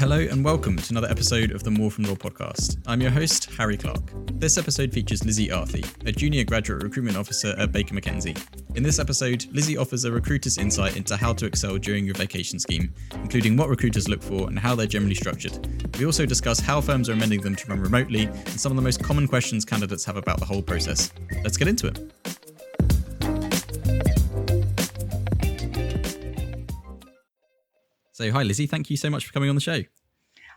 Hello and welcome to another episode of the More from Law podcast. I'm your host, Harry Clark. This episode features Lizzie Arthey, a junior graduate recruitment officer at Baker McKenzie. In this episode, Lizzie offers a recruiter's insight into how to excel during your vacation scheme, including what recruiters look for and how they're generally structured. We also discuss how firms are amending them to run remotely and some of the most common questions candidates have about the whole process. Let's get into it. So, hi, Lizzie. Thank you so much for coming on the show.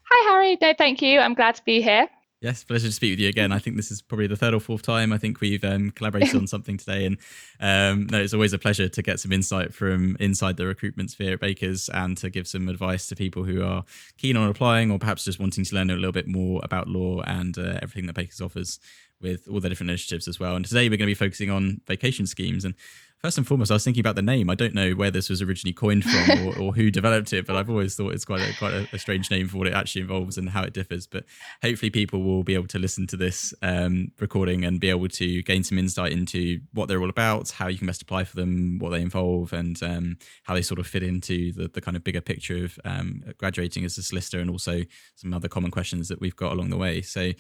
Hi, Harry. No, thank you. I'm glad to be here. Yes, pleasure to speak with you again. I think this is probably the third or fourth time I think we've um, collaborated on something today, and um, no, it's always a pleasure to get some insight from inside the recruitment sphere at Baker's and to give some advice to people who are keen on applying or perhaps just wanting to learn a little bit more about law and uh, everything that Baker's offers with all the different initiatives as well. And today we're going to be focusing on vacation schemes. And first and foremost, I was thinking about the name. I don't know where this was originally coined from or, or who developed it, but I've always thought it's quite a, quite a, a, strange name for what it actually involves and how it differs. But hopefully, people will be able to listen to this um, recording and be able to gain some insight into what they're all about, how you can best apply for them, what they involve, and um, how they sort of fit into the, the kind of bigger picture of um, graduating as a solicitor and also some other common questions that we've got along the way. So,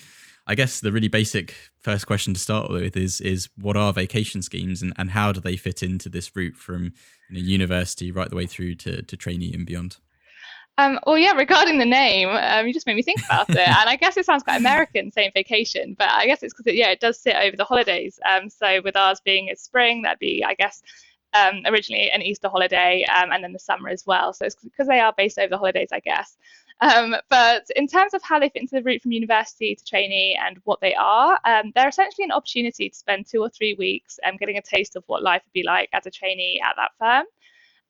I guess the really basic first question to start with is is what are vacation schemes and, and how do they fit into this route from you know, university right the way through to, to trainee and beyond? Um, well, yeah, regarding the name, um, you just made me think about it. and I guess it sounds quite American saying vacation, but I guess it's because, it, yeah, it does sit over the holidays. Um, so with ours being a spring, that'd be, I guess, um, originally an Easter holiday um, and then the summer as well. So it's because they are based over the holidays, I guess. Um, but in terms of how they fit into the route from university to trainee and what they are, um, they're essentially an opportunity to spend two or three weeks um, getting a taste of what life would be like as a trainee at that firm.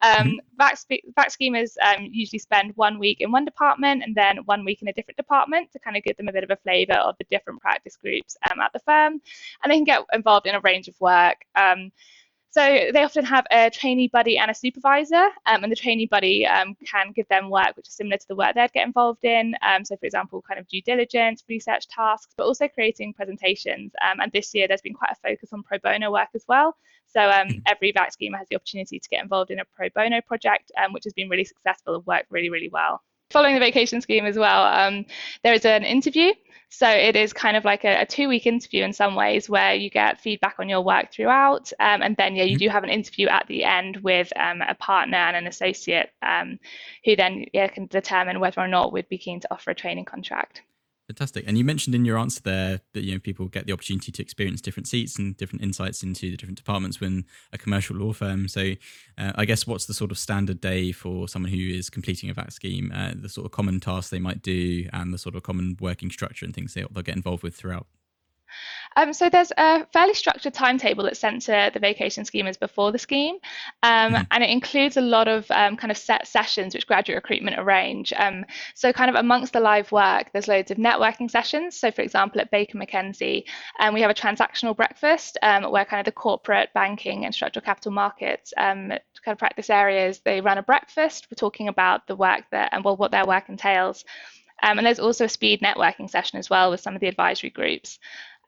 Um, mm-hmm. VAC, schemers um, usually spend one week in one department and then one week in a different department to kind of give them a bit of a flavour of the different practice groups um, at the firm. And they can get involved in a range of work. Um, so they often have a trainee buddy and a supervisor, um, and the trainee buddy um, can give them work which is similar to the work they'd get involved in. Um, so, for example, kind of due diligence, research tasks, but also creating presentations. Um, and this year, there's been quite a focus on pro bono work as well. So um, mm-hmm. every VAC schemer has the opportunity to get involved in a pro bono project, um, which has been really successful and worked really, really well following the vacation scheme as well, um, there is an interview. So it is kind of like a, a, two week interview in some ways where you get feedback on your work throughout. Um, and then, yeah, you mm-hmm. do have an interview at the end with um, a partner and an associate um, who then yeah, can determine whether or not we'd be keen to offer a training contract. Fantastic. And you mentioned in your answer there that you know people get the opportunity to experience different seats and different insights into the different departments when a commercial law firm. So, uh, I guess what's the sort of standard day for someone who is completing a VAC scheme? Uh, the sort of common tasks they might do, and the sort of common working structure and things they'll, they'll get involved with throughout. Um, so there's a fairly structured timetable that's sent to the vacation schemers before the scheme, um, mm-hmm. and it includes a lot of um, kind of set sessions which graduate recruitment arrange. Um, so kind of amongst the live work, there's loads of networking sessions. So for example, at Baker McKenzie, um, we have a transactional breakfast um, where kind of the corporate banking and structural capital markets kind of practice areas they run a breakfast. We're talking about the work that and well what their work entails. Um, and there's also a speed networking session as well with some of the advisory groups.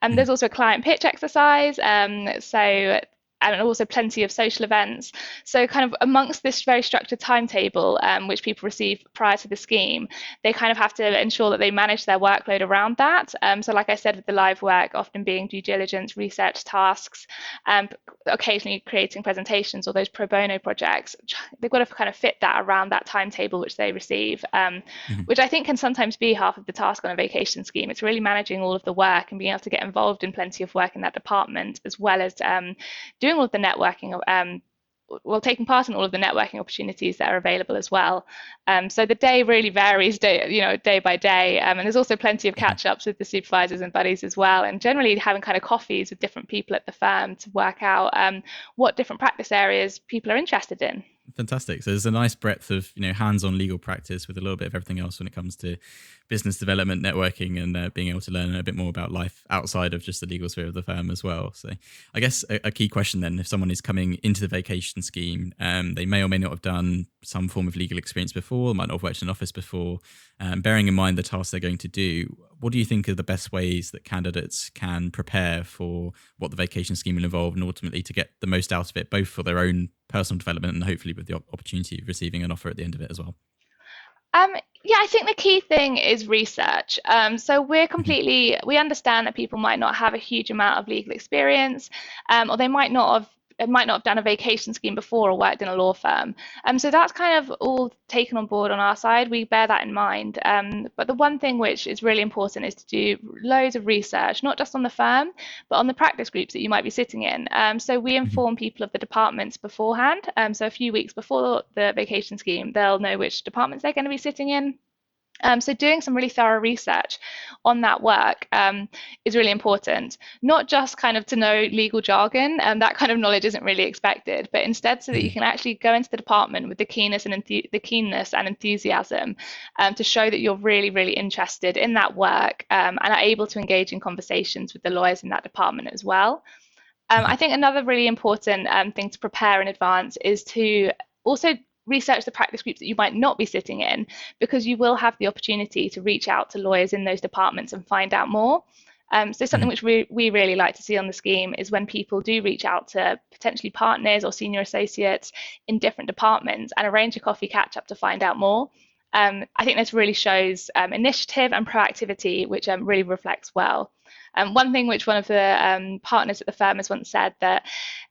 And there's also a client pitch exercise. Um, so and also plenty of social events. So, kind of amongst this very structured timetable, um, which people receive prior to the scheme, they kind of have to ensure that they manage their workload around that. Um, so, like I said, with the live work often being due diligence, research tasks, and um, occasionally creating presentations or those pro bono projects, they've got to kind of fit that around that timetable which they receive, um, mm-hmm. which I think can sometimes be half of the task on a vacation scheme. It's really managing all of the work and being able to get involved in plenty of work in that department, as well as um, doing all of the networking um, well taking part in all of the networking opportunities that are available as well. Um, so the day really varies day you know day by day um, and there's also plenty of catch ups with the supervisors and buddies as well and generally having kind of coffees with different people at the firm to work out um, what different practice areas people are interested in. Fantastic. So there's a nice breadth of you know hands-on legal practice with a little bit of everything else when it comes to business development networking and uh, being able to learn a bit more about life outside of just the legal sphere of the firm as well so i guess a, a key question then if someone is coming into the vacation scheme um, they may or may not have done some form of legal experience before might not have worked in an office before um, bearing in mind the tasks they're going to do what do you think are the best ways that candidates can prepare for what the vacation scheme will involve and ultimately to get the most out of it, both for their own personal development and hopefully with the opportunity of receiving an offer at the end of it as well? Um, yeah, I think the key thing is research. Um, so we're mm-hmm. completely, we understand that people might not have a huge amount of legal experience, um, or they might not have might not have done a vacation scheme before or worked in a law firm. Um, so that's kind of all taken on board on our side. We bear that in mind. Um, but the one thing which is really important is to do loads of research, not just on the firm, but on the practice groups that you might be sitting in. Um, so we mm-hmm. inform people of the departments beforehand. Um, so a few weeks before the vacation scheme, they'll know which departments they're going to be sitting in um, so doing some really thorough research on that work um, is really important, not just kind of to know legal jargon, and um, that kind of knowledge isn't really expected, but instead so that you mm. can actually go into the department with the keenness and enth- the keenness and enthusiasm um, to show that you're really, really interested in that work um, and are able to engage in conversations with the lawyers in that department as well. Um, mm-hmm. I think another really important thing to prepare in advance is to also research the practice groups that you might not be sitting in because you will have the opportunity to reach out to lawyers in those departments and find out more. Um, so something mm-hmm. which we, we really like to see on the scheme is when people do reach out to potentially partners or senior associates in different departments and arrange a coffee catch up to find out more. Um, I think this really shows um, initiative and proactivity, which um, really reflects well. Um, one thing which one of the um, partners at the firm has once said that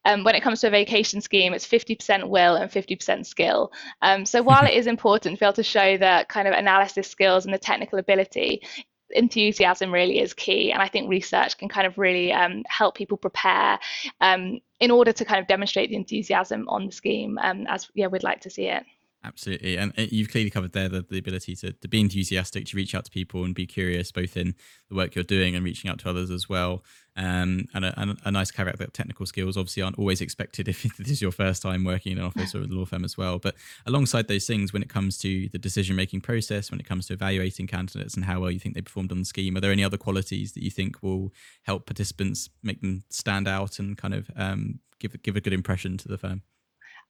um, when it comes to a vacation scheme, it's 50% will and 50% skill. Um, so while it is important to be able to show the kind of analysis skills and the technical ability, enthusiasm really is key. And I think research can kind of really um, help people prepare um, in order to kind of demonstrate the enthusiasm on the scheme as yeah, we'd like to see it. Absolutely. And you've clearly covered there the, the ability to, to be enthusiastic, to reach out to people and be curious, both in the work you're doing and reaching out to others as well. Um, and a, a, nice caveat that technical skills obviously aren't always expected if this is your first time working in an office or a law firm as well. But alongside those things, when it comes to the decision making process, when it comes to evaluating candidates and how well you think they performed on the scheme, are there any other qualities that you think will help participants make them stand out and kind of um, give give a good impression to the firm?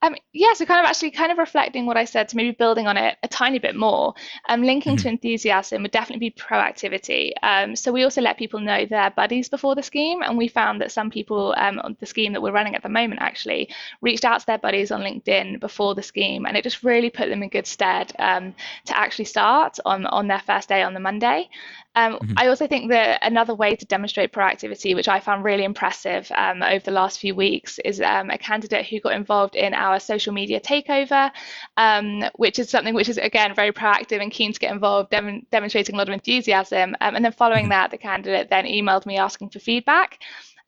Um, yeah, so kind of actually kind of reflecting what I said to maybe building on it a tiny bit more. Um, linking mm-hmm. to enthusiasm would definitely be proactivity. Um, so we also let people know their buddies before the scheme, and we found that some people um, on the scheme that we're running at the moment actually reached out to their buddies on LinkedIn before the scheme, and it just really put them in good stead um, to actually start on on their first day on the Monday. Um, mm-hmm. I also think that another way to demonstrate proactivity, which I found really impressive um, over the last few weeks, is um, a candidate who got involved in our social media takeover, um, which is something which is, again, very proactive and keen to get involved, dem- demonstrating a lot of enthusiasm. Um, and then following mm-hmm. that, the candidate then emailed me asking for feedback.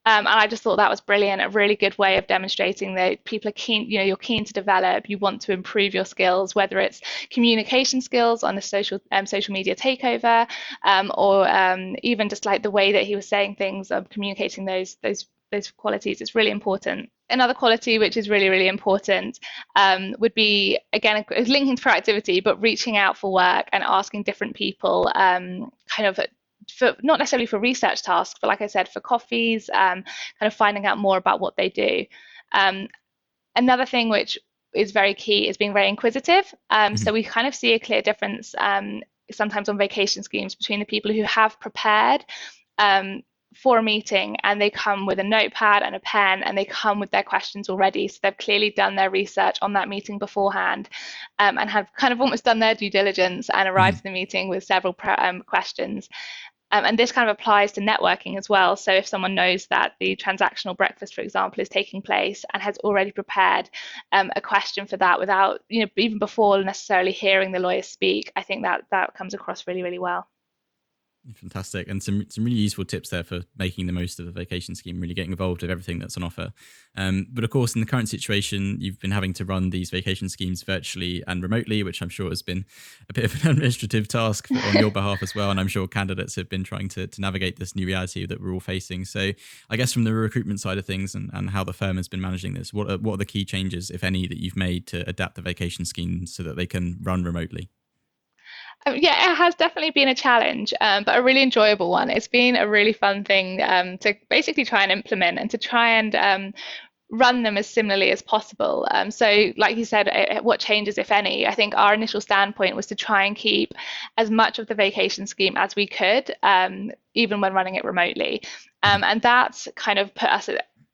Um, and I just thought that was brilliant, a really good way of demonstrating that people are keen, you know, you're keen to develop, you want to improve your skills, whether it's communication skills on the social um, social media takeover, um, or um, even just like the way that he was saying things, communicating those those those qualities. It's really important. Another quality which is really really important um, would be again linking to productivity but reaching out for work and asking different people um, kind of for not necessarily for research tasks, but like I said, for coffees, um, kind of finding out more about what they do. Um, another thing which is very key is being very inquisitive. Um, mm-hmm. So we kind of see a clear difference um, sometimes on vacation schemes between the people who have prepared um, for a meeting and they come with a notepad and a pen and they come with their questions already. So they've clearly done their research on that meeting beforehand um, and have kind of almost done their due diligence and arrived mm-hmm. to the meeting with several um, questions. Um, and this kind of applies to networking as well. So if someone knows that the transactional breakfast, for example, is taking place and has already prepared um, a question for that without, you know, even before necessarily hearing the lawyer speak, I think that that comes across really, really well. Fantastic, and some some really useful tips there for making the most of a vacation scheme, really getting involved with everything that's on offer. Um, but of course, in the current situation, you've been having to run these vacation schemes virtually and remotely, which I'm sure has been a bit of an administrative task on your behalf as well. And I'm sure candidates have been trying to, to navigate this new reality that we're all facing. So, I guess from the recruitment side of things and, and how the firm has been managing this, what are, what are the key changes, if any, that you've made to adapt the vacation schemes so that they can run remotely? Um, yeah, it has definitely been a challenge, um, but a really enjoyable one. It's been a really fun thing um, to basically try and implement and to try and um, run them as similarly as possible. Um, so, like you said, uh, what changes, if any? I think our initial standpoint was to try and keep as much of the vacation scheme as we could, um, even when running it remotely. and that kind of put us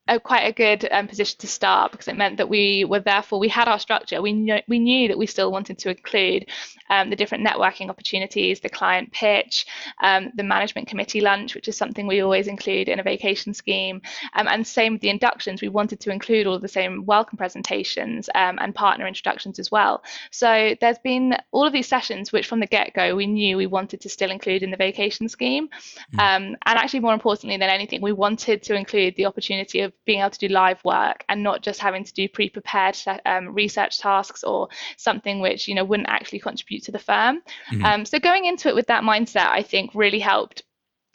a, quite a good um, position to start because it meant that we were therefore we had our structure. We knew we knew that we still wanted to include um, the different networking opportunities, the client pitch, um, the management committee lunch, which is something we always include in a vacation scheme, um, and same with the inductions. We wanted to include all the same welcome presentations um, and partner introductions as well. So there's been all of these sessions which from the get-go we knew we wanted to still include in the vacation scheme, mm. and actually more importantly than anything, we wanted to include the opportunity of being able to do live work and not just having to do pre-prepared um, research tasks or something which you know wouldn't actually contribute to the firm. Mm-hmm. Um, so going into it with that mindset, I think really helped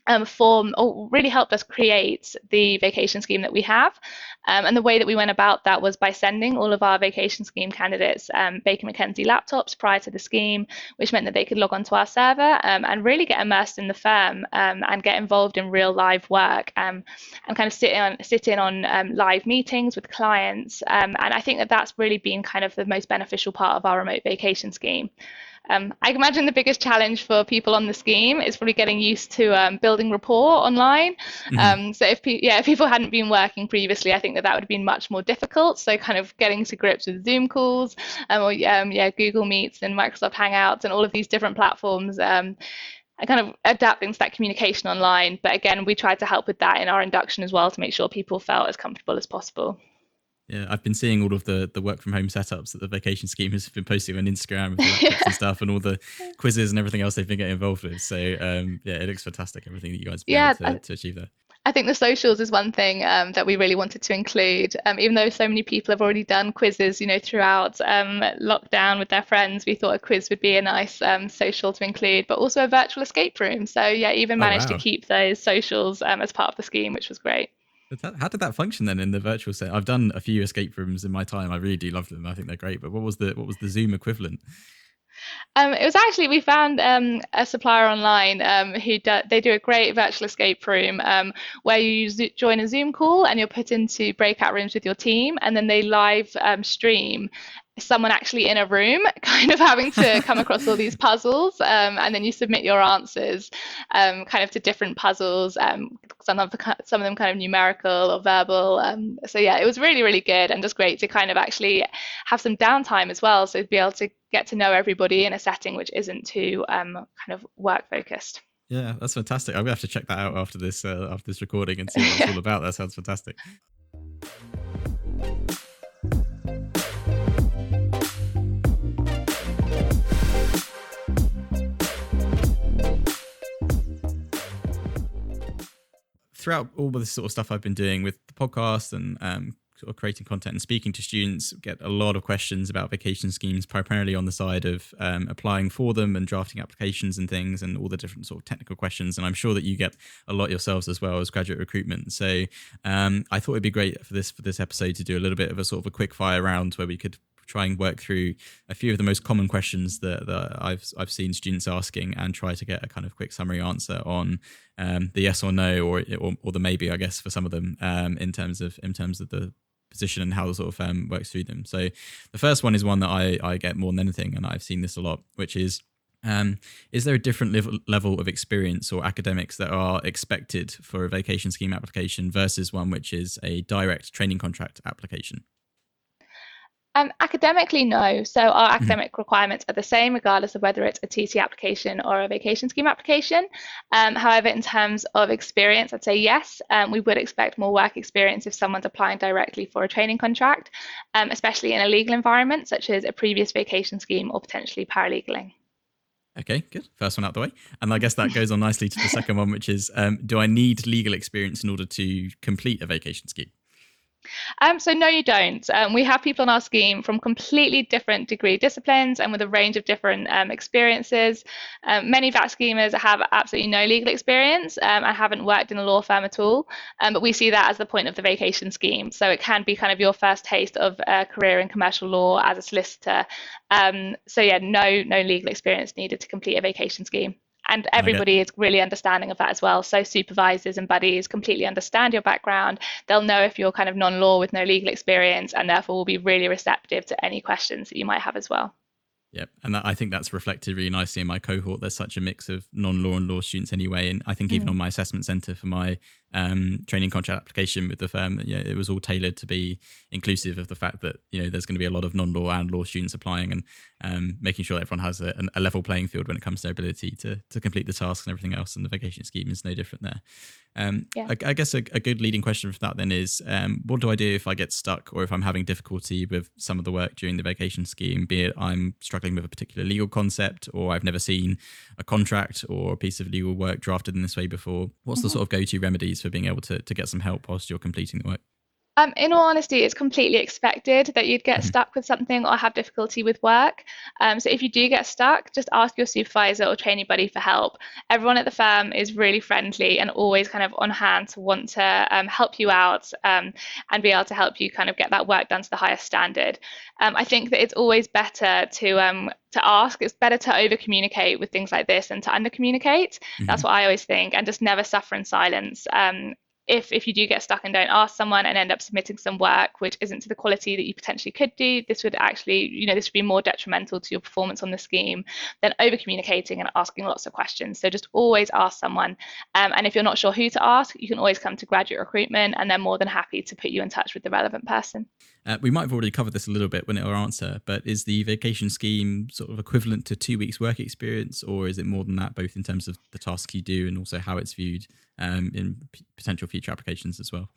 um, form or really helped us create the vacation scheme that we have. Um, and the way that we went about that was by sending all of our vacation scheme candidates um, Baker McKenzie laptops prior to the scheme, which meant that they could log onto our server um, and really get immersed in the firm um, and get involved in real live work um, and kind of sit in, sit in on live meetings with clients. and I think that that's really been kind of the most beneficial part of our remote vacation scheme. Um, I imagine the biggest challenge for people on the scheme is probably getting used to um, building rapport online. Mm-hmm. Um, so if pe- yeah, if people hadn't been working previously, I think that that would have been much more difficult. So kind of getting to grips with Zoom calls um, or um, yeah, Google Meets and Microsoft Hangouts and all of these different platforms. Um, kind of adapting to that communication online. But again, we tried to help with that in our induction as well to make sure people felt as comfortable as possible. Yeah, I've been seeing all of the the work from home setups that the vacation scheme has been posting on Instagram and stuff, and all the quizzes and everything else they've been getting involved with. So um, yeah, it looks fantastic. Everything that you guys have been yeah, able to, I, to achieve there. I think the socials is one thing um, that we really wanted to include. Um, even though so many people have already done quizzes, you know, throughout um, lockdown with their friends, we thought a quiz would be a nice um, social to include, but also a virtual escape room. So yeah, even oh, managed oh, wow. to keep those socials um, as part of the scheme, which was great. How did that function then in the virtual set? I've done a few escape rooms in my time. I really do love them. I think they're great. But what was the what was the Zoom equivalent? Um, it was actually we found um, a supplier online um, who do, they do a great virtual escape room um, where you join a Zoom call and you're put into breakout rooms with your team, and then they live um, stream someone actually in a room kind of having to come across all these puzzles um, and then you submit your answers um, kind of to different puzzles um, some of the, some of them kind of numerical or verbal um, so yeah it was really really good and just great to kind of actually have some downtime as well so be able to get to know everybody in a setting which isn't too um, kind of work focused. Yeah that's fantastic. I'm gonna have to check that out after this uh, after this recording and see what it's all about. That sounds fantastic throughout all of this sort of stuff I've been doing with the podcast and um, sort of creating content and speaking to students, get a lot of questions about vacation schemes, primarily on the side of um, applying for them and drafting applications and things, and all the different sort of technical questions. And I'm sure that you get a lot yourselves as well as graduate recruitment. So um, I thought it'd be great for this for this episode to do a little bit of a sort of a quick fire round where we could try and work through a few of the most common questions that, that I've I've seen students asking and try to get a kind of quick summary answer on um, the yes or no or, or, or the maybe I guess for some of them um, in terms of in terms of the position and how the sort of um, works through them. So the first one is one that I I get more than anything, and I've seen this a lot, which is um, is there a different level, level of experience or academics that are expected for a vacation scheme application versus one which is a direct training contract application? Um, academically, no. So our mm-hmm. academic mm-hmm. requirements are the same regardless of whether it's a TC application or a vacation scheme application. Um, however, in terms of experience, I'd say yes. Um, we would expect more work experience if someone's applying directly for a training contract, um, especially in a legal environment such as a previous vacation scheme or potentially paralegaling. Okay, good. First one out the way. And I guess that goes on nicely to the second one, which is um, do I need legal experience in order to complete a vacation scheme? Um, so no, you don't. Um, we have people on our scheme from completely different degree disciplines and with a range of different um, experiences. Um, many VAC schemers have absolutely no legal experience um, and haven't worked in a law firm at all. Um, but we see that as the point of the vacation scheme. So it can be kind of your first taste of a career in commercial law as a solicitor. so yeah, no, no legal experience needed to complete a vacation scheme and everybody is really understanding of that as well. So supervisors and buddies completely understand your background. They'll know if you're kind of non-law with no legal experience and therefore will be really receptive to any questions that you might have as well Yep, and that, I think that's reflected really nicely in my cohort. There's such a mix of non-law and law students anyway, and I think even mm. on my assessment centre for my um, training contract application with the firm, yeah, it was all tailored to be inclusive of the fact that you know there's going to be a lot of non-law and law students applying, and um, making sure that everyone has a, a, level playing field when it comes to their ability to to complete the tasks and everything else. And the vacation scheme is no different there. Um, yeah. I, I, guess a, a, good leading question for that then is, um, what do I do if I get stuck or if I'm having difficulty with some of the work during the vacation scheme? Be it I'm struggling with a particular legal concept, or I've never seen a contract or a piece of legal work drafted in this way before. What's mm-hmm. the sort of go-to remedies for being able to to get some help whilst you're completing the work? Um, in all honesty, it's completely expected that you'd get mm-hmm. stuck with something or have difficulty with work. Um, so if you do get stuck, just ask your supervisor or training buddy for help. Everyone at the firm is really friendly and always kind of on hand to want to um, help you out um, and be able to help you kind of get that work done to the highest standard. Um, I think that it's always better to um, to ask. It's better to over communicate with things like this than to under communicate. Mm-hmm. That's what I always think, and just never suffer in silence. Um, if if you do get stuck and don't ask someone and end up submitting some work which isn't to the quality that you potentially could do this would actually you know this would be more detrimental to your performance on the scheme than over communicating and asking lots of questions. So just always ask someone. Um, and if you're not sure who to ask you can always come to graduate recruitment and they're more than happy to put you in touch with the relevant person. Uh, we might have already covered this a little bit when it our answer but is the vacation scheme sort of equivalent to two weeks work experience or is it more than that both in terms of the tasks you do and also how it's viewed um, in p- potential future applications as well?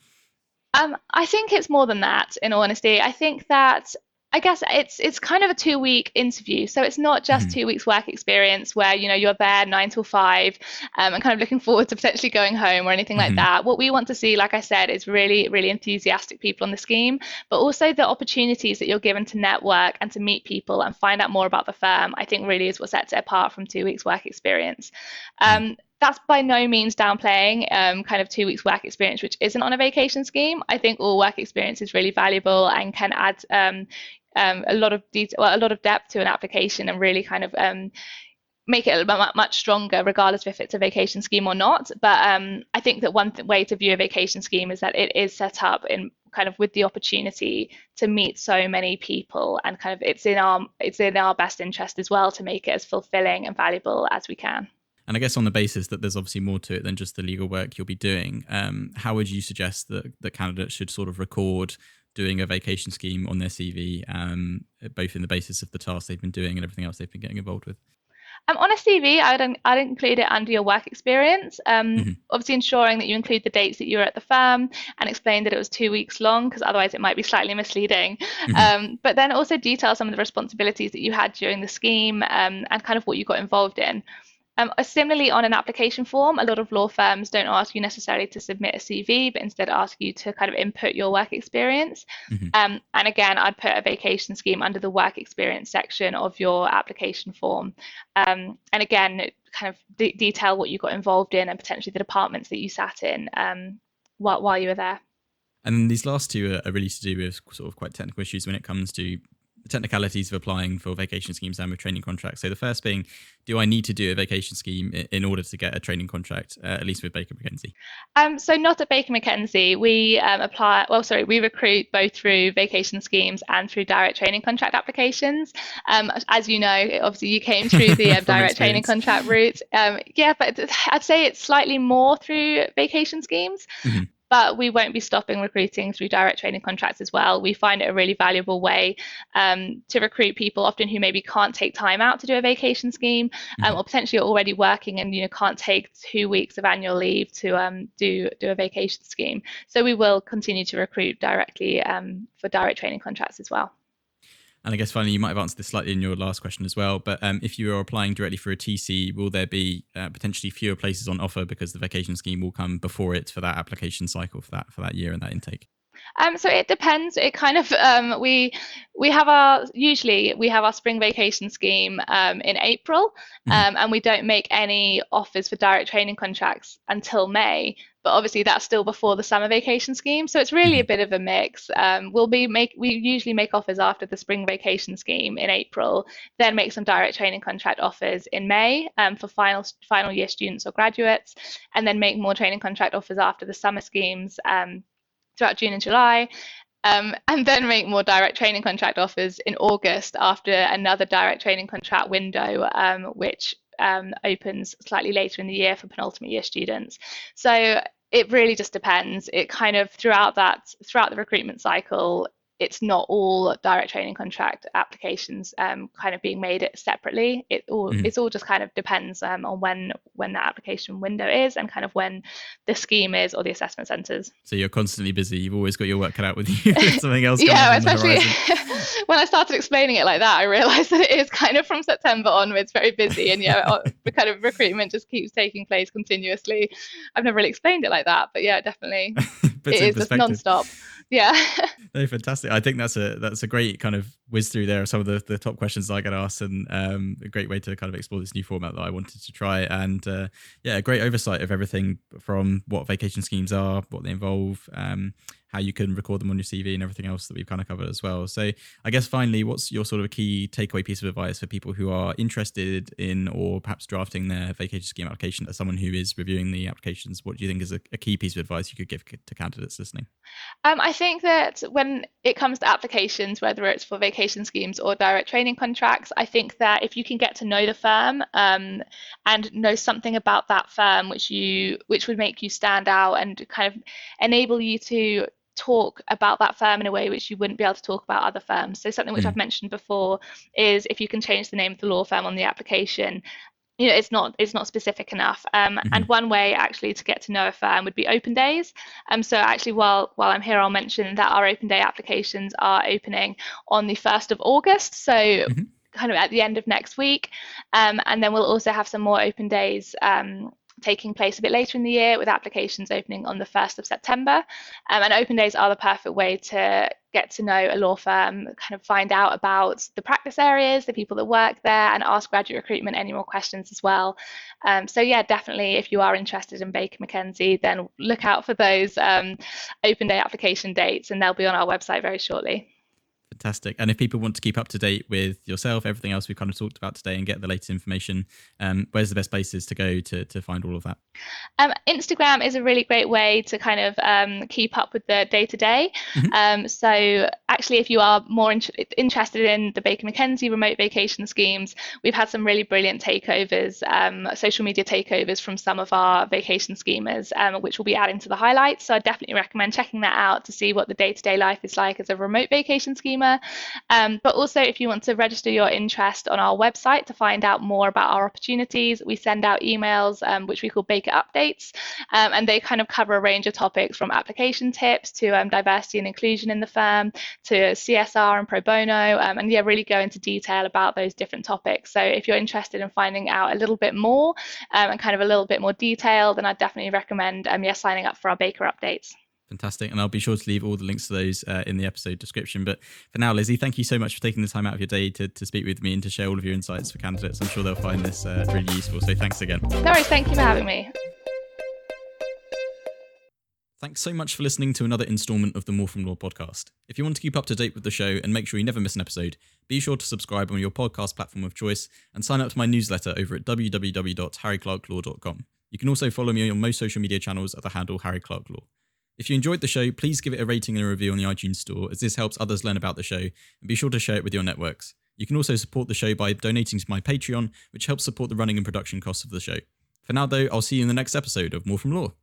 Um, I think it's more than that. In all honesty, I think that I guess it's it's kind of a two week interview, so it's not just mm-hmm. two weeks work experience where you know you're there nine till five um, and kind of looking forward to potentially going home or anything mm-hmm. like that. What we want to see, like I said, is really really enthusiastic people on the scheme, but also the opportunities that you're given to network and to meet people and find out more about the firm. I think really is what sets it apart from two weeks work experience. Mm-hmm. That's by no means downplaying um, kind of two weeks work experience, which isn't on a vacation scheme. I think all work experience is really valuable and can add um, um, a lot of detail, well, a lot of depth to an application and really kind of um, make it much stronger, regardless if it's a vacation scheme or not. But um, I think that one th- way to view a vacation scheme is that it is set up in kind of with the opportunity to meet so many people, and kind of it's in our it's in our best interest as well to make it as fulfilling and valuable as we can. And I guess on the basis that there's obviously more to it than just the legal work you'll be doing, um, how would you suggest that the candidates should sort of record doing a vacation scheme on their CV, um, both in the basis of the tasks they've been doing and everything else they've been getting involved with? Um, on a CV, I'd, I'd include it under your work experience. Um, mm-hmm. Obviously, ensuring that you include the dates that you were at the firm and explain that it was two weeks long, because otherwise it might be slightly misleading. Mm-hmm. Um, but then also detail some of the responsibilities that you had during the scheme um, and kind of what you got involved in. Um, uh, similarly, on an application form, a lot of law firms don't ask you necessarily to submit a CV, but instead ask you to kind of input your work experience. Mm-hmm. Um, and again, I'd put a vacation scheme under the work experience section of your application form. Um, and again, kind of de- detail what you got involved in and potentially the departments that you sat in um, while, while you were there. And these last two are, really to do with sort of quite technical issues when it comes to technicalities of applying for vacation schemes and with training contracts. So the first being, do I need to do a vacation scheme in order to get a training contract, uh, at least with Baker McKenzie? Um, so not at Baker McKenzie. We um, apply, well, sorry, we recruit both through vacation schemes and through direct training contract applications. Um, as you know, obviously you came through the um, direct training contract route. Um, yeah, but I'd say it's slightly more through vacation schemes. Mm-hmm but we won't be stopping recruiting through direct training contracts as well. We find it a really valuable way um, to recruit people often who maybe can't take time out to do a vacation scheme um, mm-hmm. or potentially are already working and you know can't take two weeks of annual leave to um, do do a vacation scheme. So we will continue to recruit directly um, for direct training contracts as well. And I guess finally, you might have answered this slightly in your last question as well. But um, if you are applying directly for a TC, will there be uh, potentially fewer places on offer because the vacation scheme will come before it for that application cycle for that for that year and that intake? Um, so it depends. It kind of um, we we have our usually we have our spring vacation scheme um, in April, mm-hmm. Um, and we don't make any offers for direct training contracts until May but obviously that's still before the summer vacation scheme so it's really a mm-hmm. bit of a mix um, we'll be make we usually make offers after the spring vacation scheme in april then make some direct training contract offers in may um, for final final year students or graduates and then make more training contract offers after the summer schemes um, throughout june and july um, and then make more direct training contract offers in August after another direct training contract window, um, which um, opens slightly later in the year for penultimate year students. So it really just depends. It kind of throughout that throughout the recruitment cycle, it's not all direct training contract applications um, kind of being made separately. It all mm. it's all just kind of depends um, on when when that application window is and kind of when the scheme is or the assessment centres. So you're constantly busy. You've always got your work cut out with you. Something else. yeah, especially when I started explaining it like that, I realised that it is kind of from September onwards very busy, and yeah, the kind of recruitment just keeps taking place continuously. I've never really explained it like that, but yeah, definitely, it is just non-stop yeah. No fantastic. I think that's a that's a great kind of whiz through there some of the, the top questions i get asked and um, a great way to kind of explore this new format that i wanted to try. And uh, yeah a great oversight of everything from what vacation schemes are what they involve um, how you can record them on your CV and everything else that we've kind of covered as well. So, I guess finally, what's your sort of key takeaway piece of advice for people who are interested in or perhaps drafting their vacation scheme application as someone who is reviewing the applications? What do you think is a, a key piece of advice you could give to candidates listening? Um, I think that when it comes to applications, whether it's for vacation schemes or direct training contracts, I think that if you can get to know the firm um, and know something about that firm, which you which would make you stand out and kind of enable you to talk about that firm in a way which you wouldn't be able to talk about other firms. So something which mm. I've mentioned before is if you can change the name of the law firm on the application, you know, it's not it's not specific enough. Um, mm-hmm. And one way actually to get to know a firm would be open days. Um, so actually, while while I'm here, I'll mention that our open day applications are opening on the first of August. So. Mm-hmm kind of at the end of next week. Um, and then we'll also have some more open days um, taking place a bit later in the year with applications opening on the 1st of September. Um, and open days are the perfect way to get to know a law firm, kind of find out about the practice areas, the people that work there, and ask graduate recruitment any more questions as well. Um, so, yeah, definitely, if you are interested in Baker McKenzie, then look out for those um, open day application dates, and they'll be on our website very shortly. Fantastic. And if people want to keep up to date with yourself, everything else we've kind of talked about today, and get the latest information, um, where's the best places to go to, to find all of that? Um, Instagram is a really great way to kind of um, keep up with the day to day. So, actually, if you are more in- interested in the Baker McKenzie remote vacation schemes, we've had some really brilliant takeovers, um, social media takeovers from some of our vacation schemers, um, which will be adding to the highlights. So, I definitely recommend checking that out to see what the day to day life is like as a remote vacation schemer um, but also, if you want to register your interest on our website to find out more about our opportunities, we send out emails um, which we call Baker Updates, um, and they kind of cover a range of topics from application tips to um, diversity and inclusion in the firm to CSR and pro bono, um, and yeah, really go into detail about those different topics. So if you're interested in finding out a little bit more um, and kind of a little bit more detail, then I'd definitely recommend yeah, signing up for our Baker Updates. Fantastic. And I'll be sure to leave all the links to those uh, in the episode description. But for now, Lizzie, thank you so much for taking the time out of your day to, to speak with me and to share all of your insights for candidates. I'm sure they'll find this uh, really useful. So thanks again. No worries. Thank you for having me. Thanks so much for listening to another installment of the More From Law podcast. If you want to keep up to date with the show and make sure you never miss an episode, be sure to subscribe on your podcast platform of choice and sign up to my newsletter over at www.harryclarklaw.com. You can also follow me on most social media channels at the handle Harry Clark Law. If you enjoyed the show, please give it a rating and a review on the iTunes Store, as this helps others learn about the show, and be sure to share it with your networks. You can also support the show by donating to my Patreon, which helps support the running and production costs of the show. For now, though, I'll see you in the next episode of More From Law.